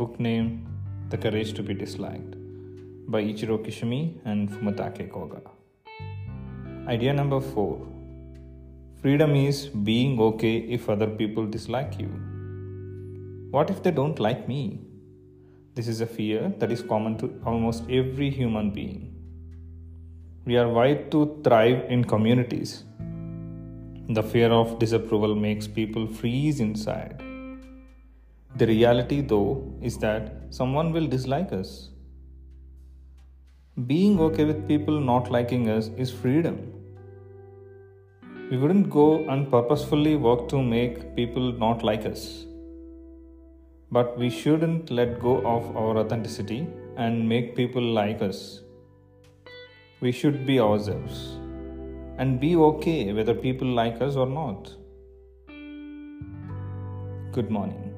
book name The Courage to be Disliked by Ichiro Kishimi and Fumitake Koga. Idea number 4 Freedom is being okay if other people dislike you. What if they don't like me? This is a fear that is common to almost every human being. We are wired to thrive in communities. The fear of disapproval makes people freeze inside. The reality, though, is that someone will dislike us. Being okay with people not liking us is freedom. We wouldn't go and purposefully work to make people not like us. But we shouldn't let go of our authenticity and make people like us. We should be ourselves and be okay whether people like us or not. Good morning.